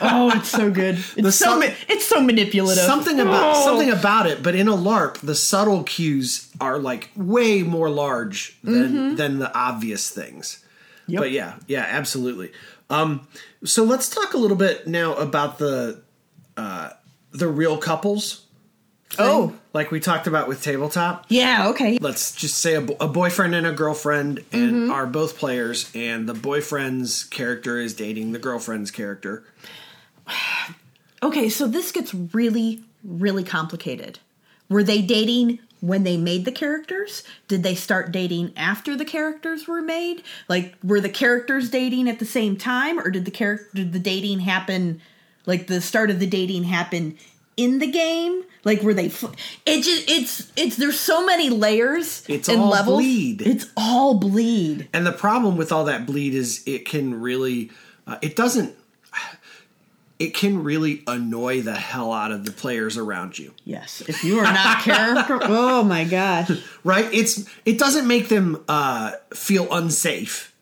oh, it's so good. It's so
some-
ma- it's so manipulative.
something about
Oh.
something about it but in a larp the subtle cues are like way more large than than the obvious things
Mm-hmm. Yep.
but yeah yeah absolutely um so let's talk a little bit now about the uh the real couples thing,
Oh.
like we talked about with tabletop
Yeah. Okay.
let's just say a, bo- a boyfriend and a girlfriend and
Mm-hmm.
are both players and the boyfriend's character is dating the girlfriend's character
Okay, so this gets really, really complicated. Were they dating when they made the characters? Did they start dating after the characters were made? Like, were the characters dating at the same time, or did the character did the dating happen? Like the start of the dating happen in the game? Like, were they? Fl- it just it's it's there's so many layers.
It's
and
all
levels.
bleed.
It's all bleed.
And the problem with all that bleed is it can really, uh, it doesn't, it can really annoy the hell out of the players around you,
Yes, if you are not character, oh my gosh.
right? It's it doesn't make them uh, feel unsafe,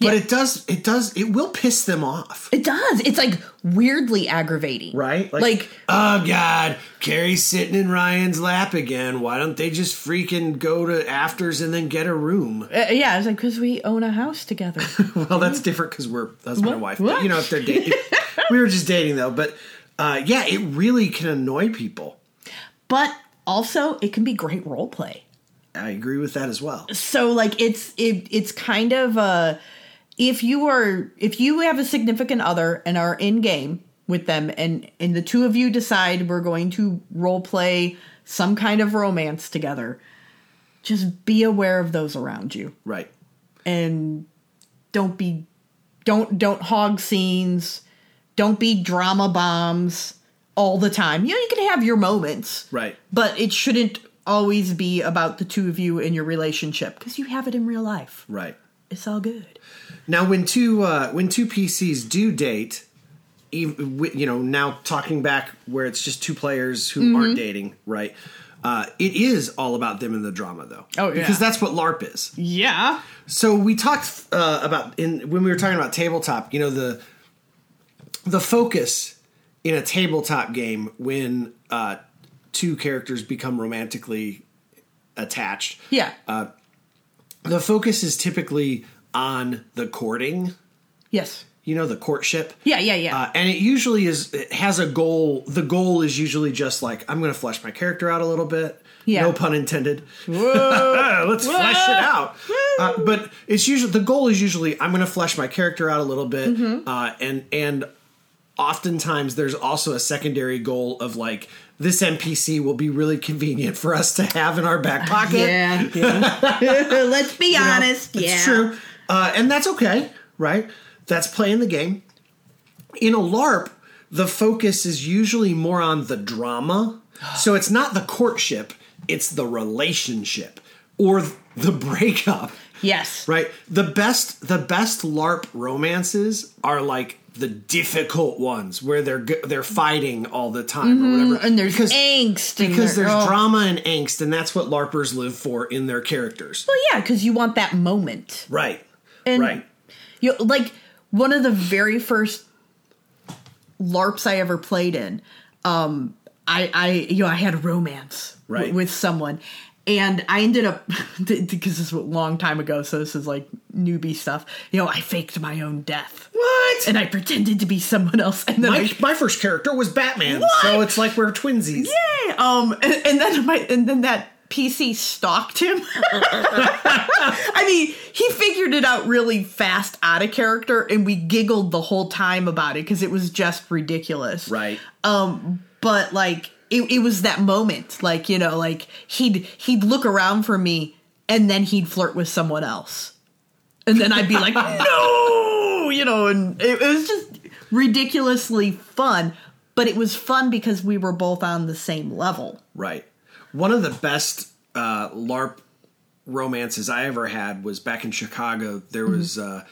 but
Yeah.
it does it does it will piss them off,
It does. It's like weirdly aggravating.
right?
Like,
oh god, Carrie's sitting in Ryan's lap again. Why don't they just freaking go to afters and then get a room?
uh, yeah, it's like because we own a house together.
Well, that's different because we're husband and
What?
wife.
What?
But, you know, if they're dating, we were just dating though. But uh, yeah, it really can annoy people.
but also, it can be great role play.
I agree with that as well.
So, like, it's it it's kind of uh if you are if you have a significant other and are in game with them and and the two of you decide we're going to role play some kind of romance together just be aware of those around you
Right.
and don't be don't don't hog scenes don't be drama bombs all the time you know you can have your moments
Right.
but it shouldn't always be about the two of you and your relationship because you have it in real life
Right.
it's all good
Now, when two uh, when two PCs do date, you know, now talking back where it's just two players who
Mm-hmm.
aren't dating, right? Uh, it is all about them and the drama, though.
Oh, yeah.
because that's what LARP is.
yeah
So we talked uh, about in when we were talking about tabletop. You know the the focus in a tabletop game when uh, two characters become romantically attached.
yeah
The focus is typically on the courting.
yes
You know the courtship.
yeah yeah yeah
Uh, and it usually is it has a goal. The goal is usually just like I'm going to flesh my character out a little bit.
Yeah.
No pun intended. Let's flesh it out. Uh, but it's usually the goal is usually I'm going to flesh my character out a little bit,
Mm-hmm.
uh, and and oftentimes there's also a secondary goal of like this NPC will be really convenient for us to have in our back pocket.
yeah, yeah. let's be
You know,
honest
it's
yeah
true, uh, and that's okay, right? That's playing the game. In a LARP, the focus is usually more on the drama, so it's not the courtship; it's the relationship or the breakup,
yes
right? The best, the best LARP romances are like the difficult ones where they're they're fighting all the time or whatever,
Mm-hmm. and there's
because
angst
because there's
oh.
drama and angst, and that's what LARPers live for in their characters,
well yeah because you want that moment
right?
And
right.
You like one of the very first LARPs I ever played in. Um, I, I, you know, I had a romance w-
Right.
with someone, and I ended up because this was a long time ago, so this is like newbie stuff. You know, I faked my own death,
What?
and I pretended to be someone else, and then
my,
I
my first character was Batman,
What?
so it's like we're twinsies.
Yay! Um, and, and then my and then that PC stalked him. I mean, he figured it out really fast out of character, and we giggled the whole time about it because it was just ridiculous.
Right.
Um, but like it, it was that moment, like you know, like he'd he'd look around for me, and then he'd flirt with someone else, and then I'd be like, no, you know, and it, it was just ridiculously fun. But it was fun because we were both on the same level.
Right. One of the best uh, LARP romances I ever had was back in Chicago. There
Mm-hmm.
was uh,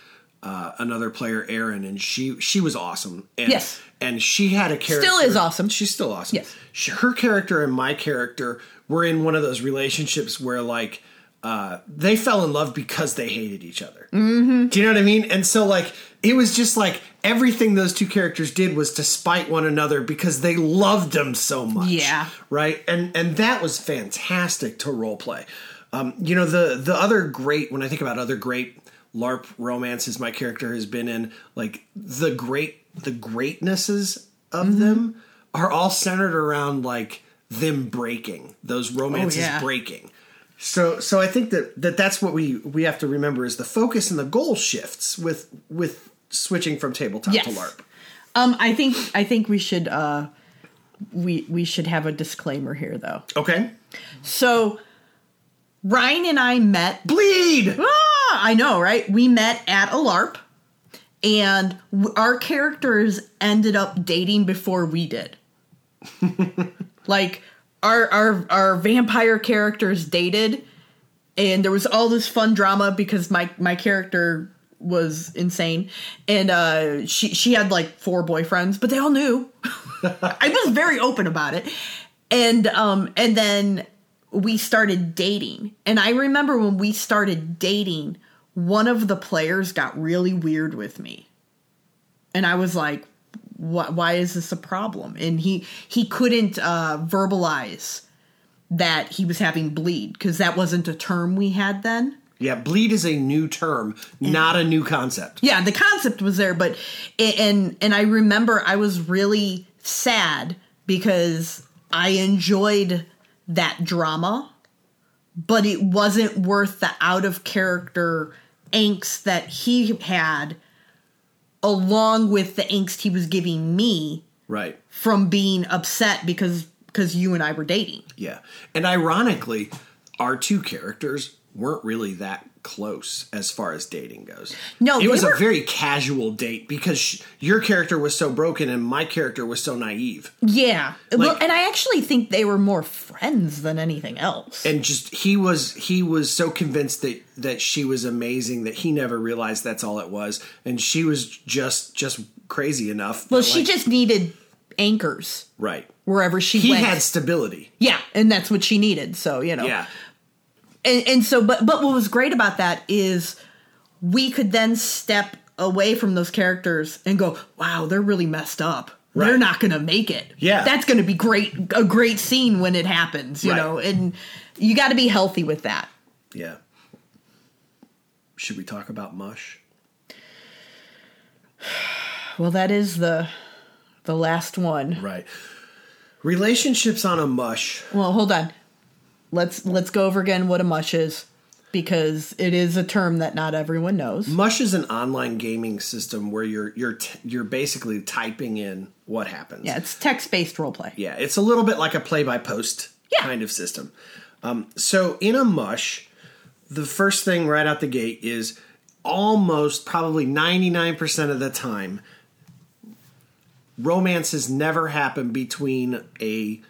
uh, another player, Erin, and she she was awesome. And,
Yes.
and she had a character.
Still is awesome.
She's still awesome.
Yes.
She, her character and my character were in one of those relationships where like. Uh, they fell in love because they hated each other. Mm-hmm. Do you know what I mean? And so, like, it was just like everything those two characters did was to spite one another because they loved them so much
Yeah.
right and and that was fantastic to role play um, you know the the other great when i think about other great larp romances my character has been in like the great the greatnesses of
Mm-hmm.
them are all centered around like them breaking those romances
Oh, yeah.
breaking so so i think that that that's what we we have to remember is the focus and the goal shifts with with switching from tabletop
Yes.
to larp
Um, I think I think we should uh, we we should have a disclaimer here though.
okay
So Ryan and I met.
bleed
Ah, I know, right? We met at a LARP, and w- our characters ended up dating before we did. like our our our vampire characters dated, and there was all this fun drama because my my character was insane, and uh, she she had like four boyfriends, but they all knew. I was very open about it, and um and then we started dating, and I remember when we started dating, one of the players got really weird with me, and I was like, "What? Why is this a problem?" And he he couldn't uh, verbalize that he was having bleed because that wasn't a term we had then.
Yeah, bleed is a new term, not a new concept.
Yeah, the concept was there, but and and I remember I was really sad because I enjoyed that drama, but it wasn't worth the out of character angst that he had along with the angst he was giving me
Right.
from being upset because because you and I were dating.
Yeah. And ironically, our two characters weren't really that close as far as dating goes.
No,
it was
were-
a very casual date because sh- your character was so broken and my character was so naive.
Yeah. well, and I actually think they were more friends than anything else.
And just he was he was so convinced that that she was amazing that he never realized that's all it was and she was just just crazy enough.
well,
that,
she
like-
just needed anchors
right.
wherever she
He
went.
had stability.
yeah, and that's what she needed. So, you know.
Yeah.
And, and so but but what was great about that is we could then step away from those characters and go wow they're really messed up they're not gonna make it
Yeah.
that's gonna be great a great scene when it happens you
Right.
know and you got to be healthy with that
Yeah. Should we talk about mush?
well that is the the last one
Right. Relationships on a mush.
well hold on let's let's go over again what a mush is because it is a term that not everyone knows
Mush is an online gaming system where you're you're t- you're basically typing in what happens.
yeah it's text-based role play
Yeah, it's a little bit like a play by post
Yeah.
kind of system. Um, so in a mush, the first thing right out the gate is almost probably 99% of the time romances never happen between a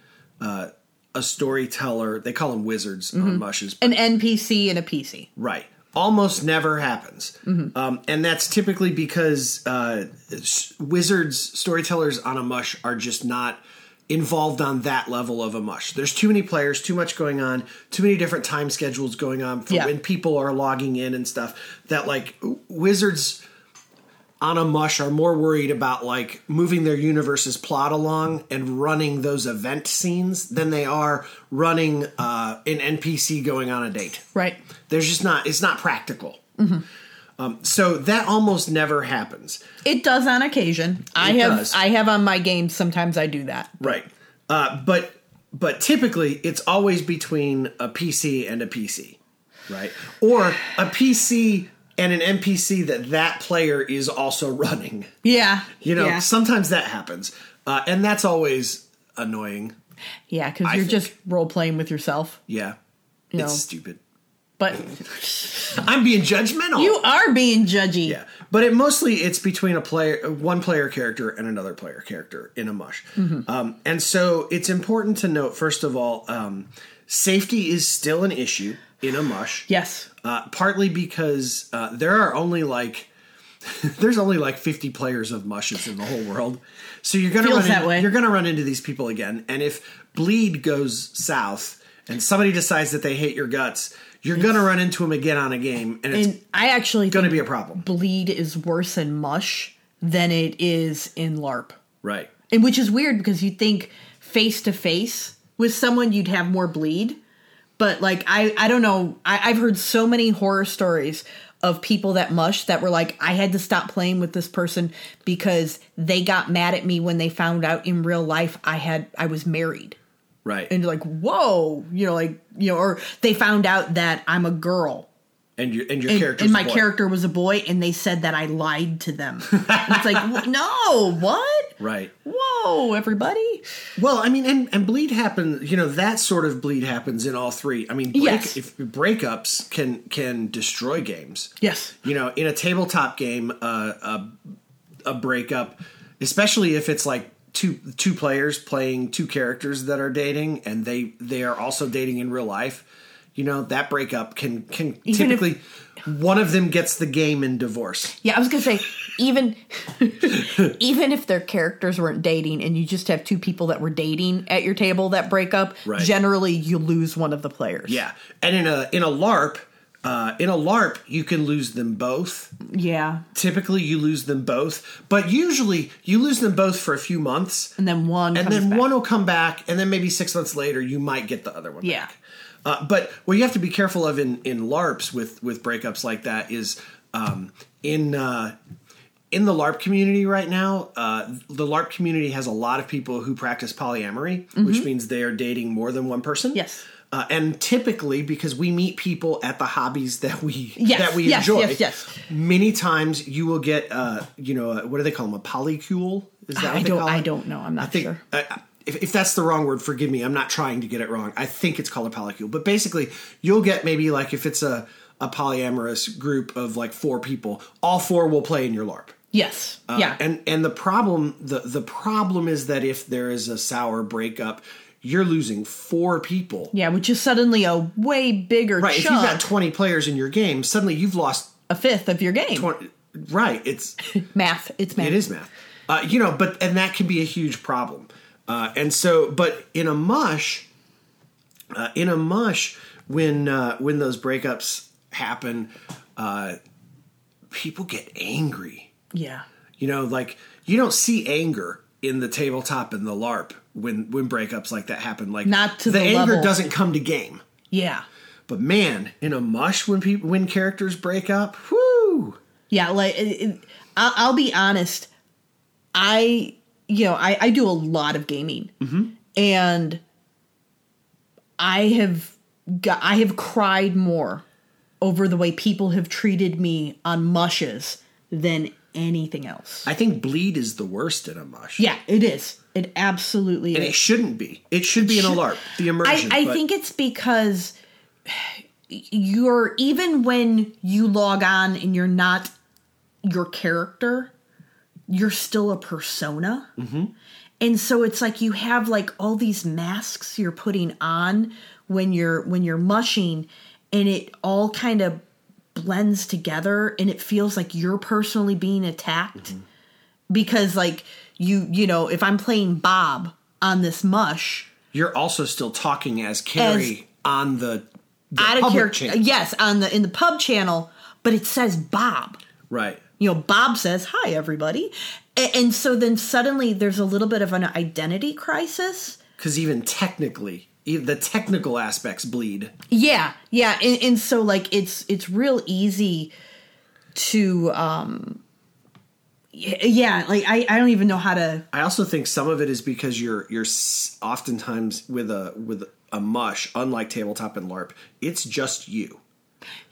uh, a storyteller they call them wizards
Mm-hmm.
on mushes
an npc and a pc
Right. Almost never happens. Um, and that's typically because uh, s- wizards, storytellers on a mush are just not involved on that level of a mush. There's too many players, too much going on, too many different time schedules going on for
Yeah.
when people are logging in and stuff. That like wizards on a mush are more worried about like moving their universe's plot along and running those event scenes than they are running uh, an NPC going on a date.
right
There's just not. It's not practical. Um, so that almost never happens.
It does on occasion. I have
does.
I have on my games sometimes I do that.
Right. Uh, but but typically it's always between a PC and a PC, right? Or a PC and an NPC that that player is also running.
Yeah.
You know,
Yeah,
sometimes that happens, uh, and that's always annoying.
yeah cuz you're
think.
just role playing with yourself.
Yeah,
You
it's
know.
stupid.
But
I'm being judgmental.
you are being judgy.
Yeah, but it mostly it's between a player, one player character, and another player character in a mush. Um, and so it's important to note first of all, um, safety is still an issue in a mush.
Yes.
Uh, partly because uh, there are only like there's only like 50 players of mushes in the whole world. So you're gonna
Feels
run in- you're gonna run into these people again. And if bleed goes south and somebody decides that they hate your guts, you're gonna run into them again on a game, and it's
And I actually
gonna be a problem.
bleed is worse in mush than it is in LARP.
Right.
And which is weird because you'd think face to face with someone you'd have more bleed. But like I I don't know. I, I've heard so many horror stories of people that mush that were like, I had to stop playing with this person because they got mad at me when they found out in real life I had I was married.
Right.
And you're like, whoa, you know, like you know, or they found out that I'm a girl
and your and your
and,
character
and my character was a boy, and they said that I lied to them. It's like, no, what?
right
Whoa, everybody!
well i mean and, and bleed happens you know that sort of bleed happens in all three i mean break,
Yes.
if breakups can can destroy games
Yes,
you know in a tabletop game uh, a a breakup especially if it's like two two players playing two characters that are dating and they they are also dating in real life you know that breakup can can
Even if-
typically one of them gets the game in divorce
yeah. I was gonna say, even even if their characters weren't dating, and you just have two people that were dating at your table that break up,
Right.
generally you lose one of the players.
yeah and in a in a larp uh, in a larp you can lose them both
yeah,
typically you lose them both but usually you lose them both for a few months
and then one,
and then
back.
one will come back and then maybe six months later you might get the other one
Yeah.
back uh, but what you have to be careful of in, in larps with with breakups like that is um, in uh, in the larp community right now uh, the larp community has a lot of people who practice polyamory which means they are dating more than one person
Yes.
Uh, and typically, because we meet people at the hobbies that we
Yes,
that we
yes,
enjoy,
yes, yes.
many times you will get, uh, you know, uh, what do they call them? A polycule? Is that
I
what
don't-
call
I don't know. I'm not
I think,
sure.
uh, if, if that's the wrong word, forgive me. I'm not trying to get it wrong. I think it's called a polycule, but basically, you'll get maybe like if it's a a polyamorous group of like four people, all four will play in your LARP.
Yes.
Uh,
yeah.
And and the problem the the problem is that if there is a sour breakup, you're losing four people.
yeah, which is suddenly a way bigger
Right. If you've got 20 players in your game, suddenly you've lost
a fifth of your game.
20 right. It's
Math. It's math.
it is math. Uh, you know, but and that can be a huge problem. Uh, and so but in a mush uh, in a mush when uh, when those breakups happen, uh, people get angry.
Yeah.
You know, like you don't see anger in the tabletop and the LARP when when breakups like that happen. Like
Not to
the,
the
anger
level-
doesn't come to game.
Yeah.
But man, in a mush when people when characters break up, whoo!
Yeah, like it, it- I'll, I'll be honest. I you know I, I do a lot of gaming,
Mm-hmm.
and I have got I have cried more over the way people have treated me on mushes than anything else.
I think bleed is the worst in a mush.
yeah, it is. It absolutely
and
is.
it shouldn't be. It should be an a
should-
LARP. The immersion.
I, I think it's because you're even when you log on and you're not your character, you're still a persona.
Mm-hmm.
And so it's like you have like all these masks you're putting on when you're when you're mushing and it all kind of blends together and it feels like you're personally being attacked
Mm-hmm.
because like you you know if I'm playing Bob on this mush
you're also still talking as Carrie on the, the
out of character.
channel.
Yes, on the in the pub channel, but it says Bob.
Right.
You know, Bob says hi, everybody, and, and so then suddenly there's a little bit of an identity crisis.
Because even technically, the technical aspects bleed.
Yeah, yeah, and, and so like it's it's real easy to um yeah like I, I don't even know how to
I also think some of it is because you're you're oftentimes with a with a mush, unlike tabletop and LARP, it's just you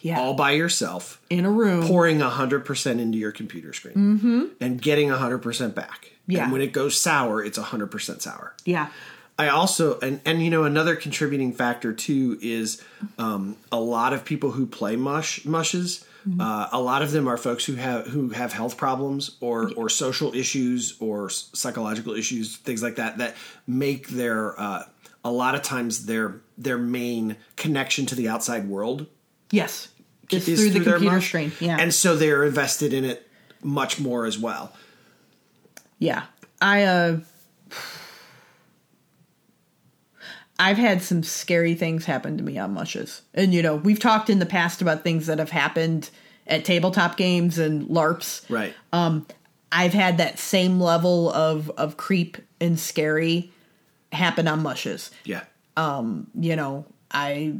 yeah
all by yourself,
in a room
pouring hundred percent into your computer screen and getting hundred percent back.
Yeah.
And when it goes sour, it's hundred percent sour.
yeah
I also and and you know another contributing factor too is um, a lot of people who play mush mushes. Uh, a lot of them are folks who have who have health problems or or social issues or psychological issues, things like that, that make their uh, a lot of times their their main connection to the outside world
yes. It's
is
through the
their
computer screen. Yeah.
And so they're invested in it much more as well.
Yeah. I uh I've had some scary things happen to me on mushes. And you know, we've talked in the past about things that have happened at tabletop games and LARPs.
Right.
Um I've had that same level of of creep and scary happen on mushes
yeah.
Um, you know i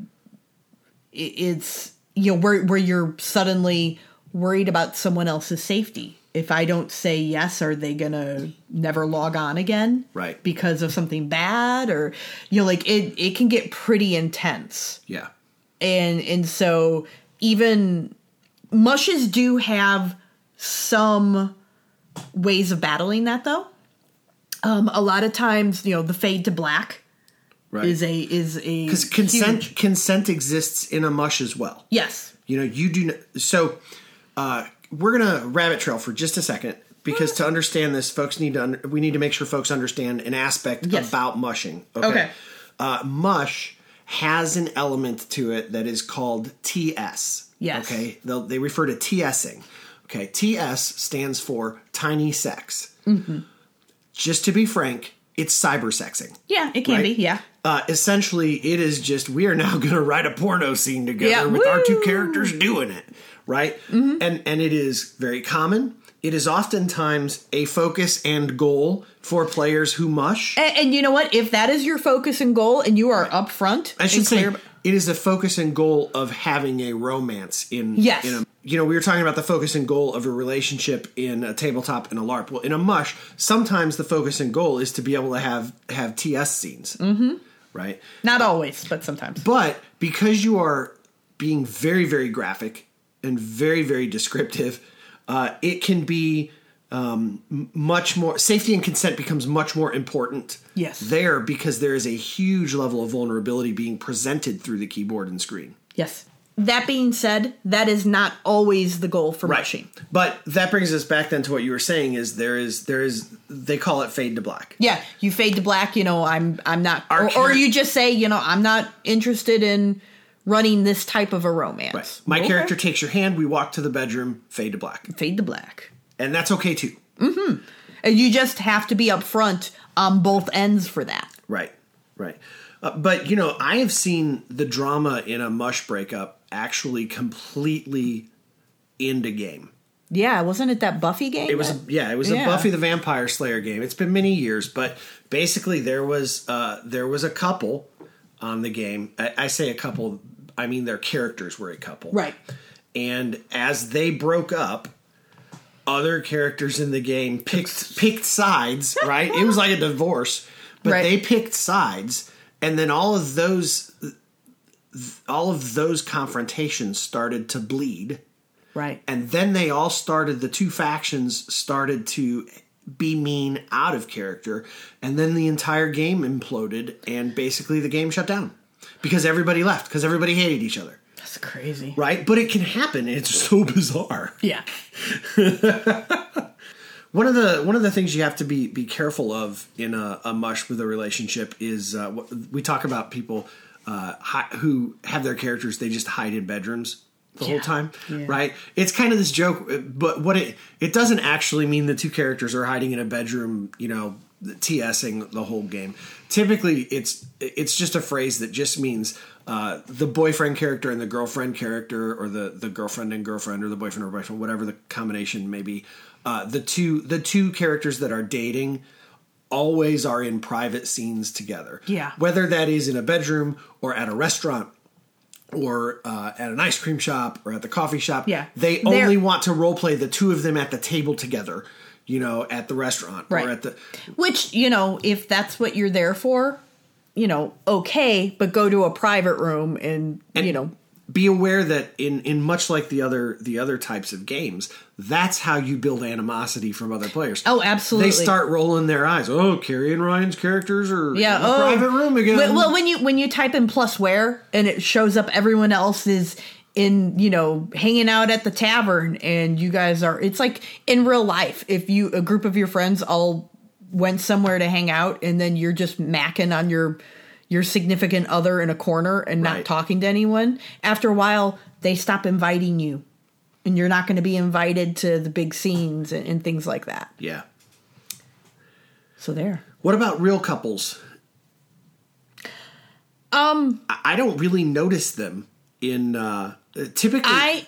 it- it's you know where where you're suddenly worried about someone else's safety if i don't say yes are they gonna never log on again
Right.
because of something bad or you know like it it can get pretty intense
Yeah.
and and so even mushes do have some ways of battling that though um a lot of times you know the fade to black
Right.
is a is a
because consent
huge-
consent exists in a mush as well.
yes
You know, you do. n- So, uh, we're gonna rabbit trail for just a second because to understand this, folks need to. Un- we need to make sure folks understand an aspect
Yes.
about mushing. Okay.
Okay.
Uh, mush has an element to it that is called TS.
Yes.
Okay. They'll, they refer to TSing. Okay. TS stands for tiny sex.
Mm-hmm.
Just to be frank, it's cyber sexing.
yeah it can
Right?
be yeah
Uh, essentially, it is just we are now going to write a porno scene together
Yeah,
with our two characters doing it, right?
Mm-hmm.
And and it is very common. It is oftentimes a focus and goal for players who mush.
and, and you know what if that is your focus and goal and you are upfront
I should say it is a focus and goal of having a romance in
Yes.
in a you know we were talking about the focus and goal of a relationship in a tabletop and a LARP. Well, in a mush, sometimes the focus and goal is to be able to have have TS scenes. Mm-hmm. right?
Not always, but sometimes.
But because you are being very, very graphic and very, very descriptive, uh, it can be um, much more safety and consent becomes much more important.
Yes.
there because there is a huge level of vulnerability being presented through the keyboard and screen.
Yes. That being said, that is not always the goal for mushing.
But that brings us back then to what you were saying is there is there is they call it fade to black.
Yeah, you fade to black. You know, I'm I'm not, or, or you just say, you know, I'm not interested in running this type of a romance.
Right. My
Okay.
character takes your hand, we walk to the bedroom, fade to black.
fade to black,
And that's okay too.
and you just have to be upfront on both ends for that.
Right, right. Uh, but you know, I have seen the drama in a mush breakup actually completely end a game.
Yeah, wasn't it that Buffy game?
It was a, yeah, it was
Yeah.
a Buffy the Vampire Slayer game. It's been many years, but basically there was uh, there was a couple on the game. I, I say a couple, I mean their characters were a couple,
right.
And as they broke up, other characters in the game picked picked sides. Right, it was like a divorce, but
Right.
they picked sides, and then all of those all of those confrontations started to bleed
Right.
and then they all started the two factions started to be mean out of character and then the entire game imploded and basically the game shut down because everybody left because everybody hated each other
That's crazy.
right but it can happen it's so bizarre
Yeah.
one of the one of the things you have to be be careful of in a, a mush with a relationship is uh, we talk about people uh, hi, who have their characters they just hide in bedrooms the whole time
Yeah.
right it's kind of this joke but what it it doesn't actually mean the two characters are hiding in a bedroom you know tsing the whole game typically it's it's just a phrase that just means uh, the boyfriend character and the girlfriend character or the the girlfriend and girlfriend or the boyfriend or boyfriend whatever the combination may be uh, the two the two characters that are dating always are in private scenes together
Yeah.
whether that is in a bedroom or at a restaurant or uh, at an ice cream shop or at the coffee shop.
Yeah.
They
They're-
only want to role play the two of them at the table together, you know, at the restaurant
Right.
or at the.
Which, you know, if that's what you're there for, you know, okay, but go to a private room and, and you know,
Be aware that in in much like the other the other types of games, that's how you build animosity from other players.
Oh, absolutely.
They start rolling their eyes. Oh, Carrie and Ryan's characters are
yeah,
in
oh,
private room again.
Well, well, when you when you type in plus where and it shows up everyone else is in, you know, hanging out at the tavern and you guys are it's like in real life if you a group of your friends all went somewhere to hang out and then you're just macking on your your significant other in a corner and not
Right.
talking to anyone, after a while they stop inviting you. And you're not going to be invited to the big scenes and, and things like that.
yeah.
So there.
What about real couples?
Um
I I don't really notice them in uh, typically.
I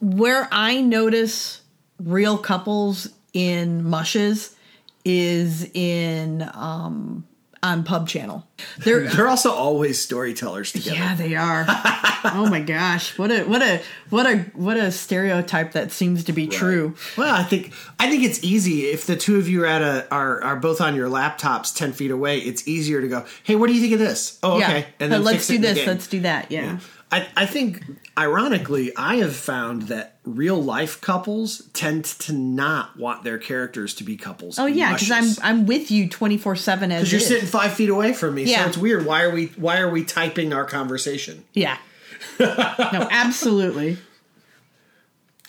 where I notice real couples in mushes is in um on pub channel. They're
They're also always storytellers together.
yeah, they are. oh my gosh, what a what a what a what a stereotype that seems to be true.
Well, I think I think it's easy if the two of you are at a are are both on your laptops ten feet away. It's easier to go. Hey, what do you think of this? Oh,
Yeah,
okay.
Uh, let's
fix
do this. Let's do that. Yeah.
I, I think, ironically, I have found that real life couples tend to not want their characters to be couples.
Oh yeah, because I'm I'm with you twenty four seven as
because you're
is.
sitting five feet away from me,
Yeah.
so it's weird. Why are we Why are we typing our conversation?
Yeah. no, absolutely.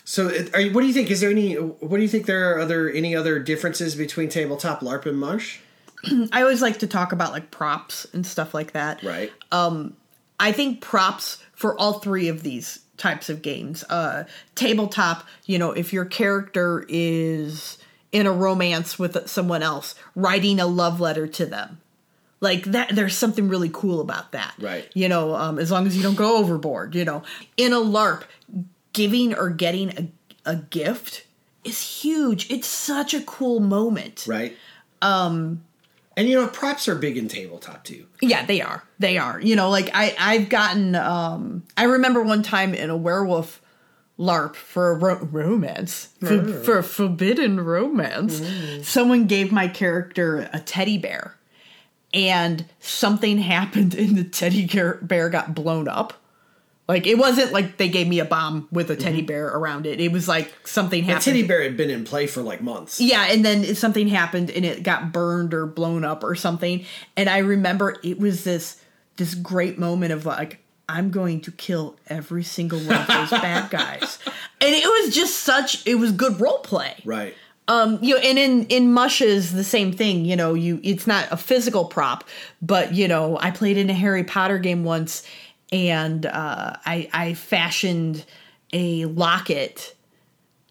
So, are you, what do you think? Is there any? What do you think there are other any other differences between tabletop LARP and Mush?
I always like to talk about like props and stuff like that.
Right.
Um, I think props for all three of these types of games. Uh, tabletop, you know, if your character is in a romance with someone else, writing a love letter to them. Like that, there's something really cool about that.
Right.
You know, um, as long as you don't go overboard, you know. In a LARP, giving or getting a, a gift is huge. It's such a cool moment.
right. Um, and you know, props are big in tabletop too.
Yeah, they are. They are. You know, like I I've gotten um I remember one time in a werewolf LARP for a ro- romance for, for a forbidden romance. Someone gave my character a teddy bear. and something happened and the teddy bear got blown up. Like it wasn't like they gave me a bomb with a teddy bear around it. It was like something happened.
The teddy bear had been in play for like months.
Yeah, and then something happened and it got burned or blown up or something. And I remember it was this this great moment of like I'm going to kill every single one of those bad guys. And it was just such it was good role play.
Right.
Um, you know, and in in mushes the same thing. You know, you it's not a physical prop, but you know, I played in a Harry Potter game once, and uh, I I fashioned a locket,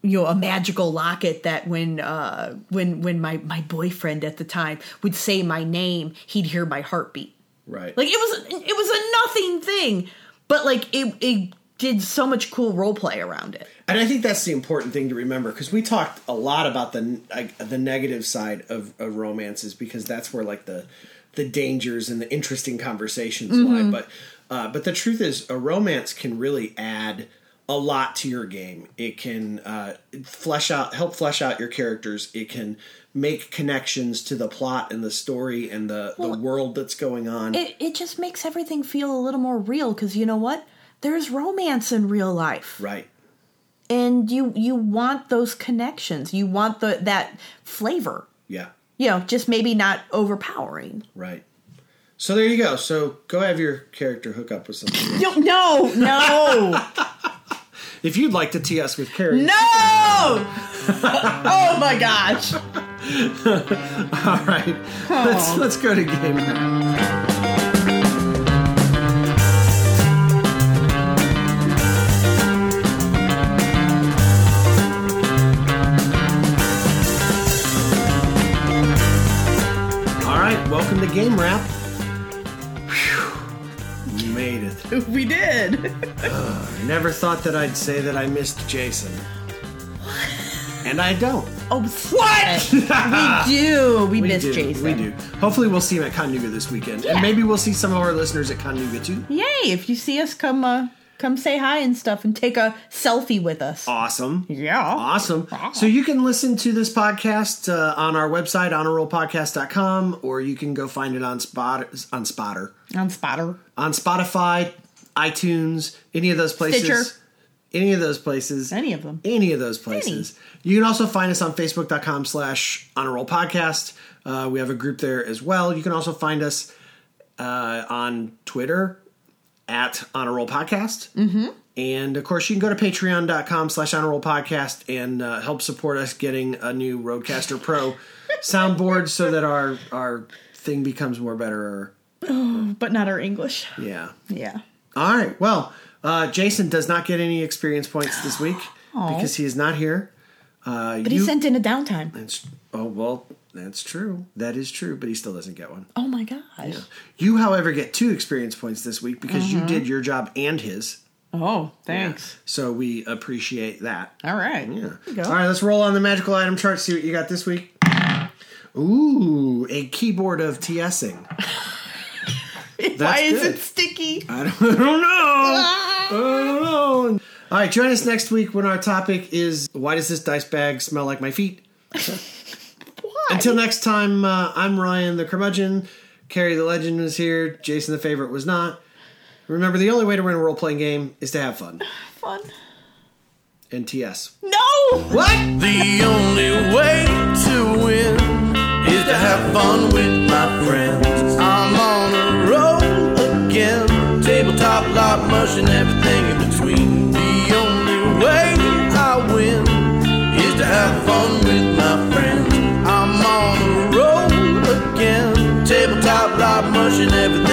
you know, a magical locket that when uh, when when my my boyfriend at the time would say my name, he'd hear my heartbeat.
Right.
Like it was it was a nothing thing, but like it it did so much cool role play around it.
And I think that's the important thing to remember because we talked a lot about the like, the negative side of, of romances because that's where like the the dangers and the interesting conversations lie. But uh, but the truth is, a romance can really add a lot to your game. It can uh, flesh out, help flesh out your characters. It can make connections to the plot and the story and the the world that's going on.
it, it just makes everything feel a little more real because you know what there's romance in real life
right.
and you you want those connections you want the that flavor
Yeah.
you know just maybe not overpowering
Right. So there you go. So go have your character hook up with somebody.
no no no
if you'd like to tee us with Carrie,
no oh my gosh
All right, let's let's go to game round. All right, welcome to game wrap.
we did
I never thought that I'd say that I missed Jason, and I don't.
oh what we do we, miss
do.
jason
We do. Hopefully, we'll see him at ConNooga this weekend,
Yeah.
and maybe we'll see some of our listeners at ConNooga too.
yay if you see us come uh come say hi and stuff and take a selfie with us
Awesome.
yeah
Awesome. So you can listen to this podcast uh, on our website, honorrollpodcast.com, or you can go find it on Spot on Spotter,
on spotter
on Spotify, iTunes, any of those places.
Stitcher.
Any of those places.
Any of them.
Any of those places. You can also find us on Facebook.com slash Honor Roll Podcast. Uh, we have a group there as well. You can also find us uh, on Twitter at Honor Roll Podcast. Mm-hmm. And of course, you can go to patreon.com slash honor roll podcast and uh, help support us getting a new Rodecaster Pro soundboard so that our our thing becomes more better.
Oh, but not our english
Yeah.
yeah
All right. Well, uh, Jason does not get any experience points this week because he is not here. Uh,
but he sent in a downtime
oh well, that's true. That is true, but he still doesn't get one.
oh my gosh
You, however, get two experience points this week because you mm-hmm. did your job and his.
Oh, thanks.
So we appreciate that.
All right.
Yeah. All right, let's roll on the magical item chart. See what you got this week. Ooh, a keyboard of TSing.
Why is
good.
it sticky?
I don't, I don't know. Ah. I don't know. All right, join us next week when our topic is why does this dice bag smell like my feet? Until next time, uh, I'm Ryan the curmudgeon. Carrie the legend was here. Jason the favorite was not. Remember, the only way to win a role playing game is to have fun.
Fun.
NTS.
No!
What?
The only way to win is to have fun with my friends. I'm on a roll again. Tabletop, lot, mush, and
everything in between. The only way I win is to have fun with caution
everything.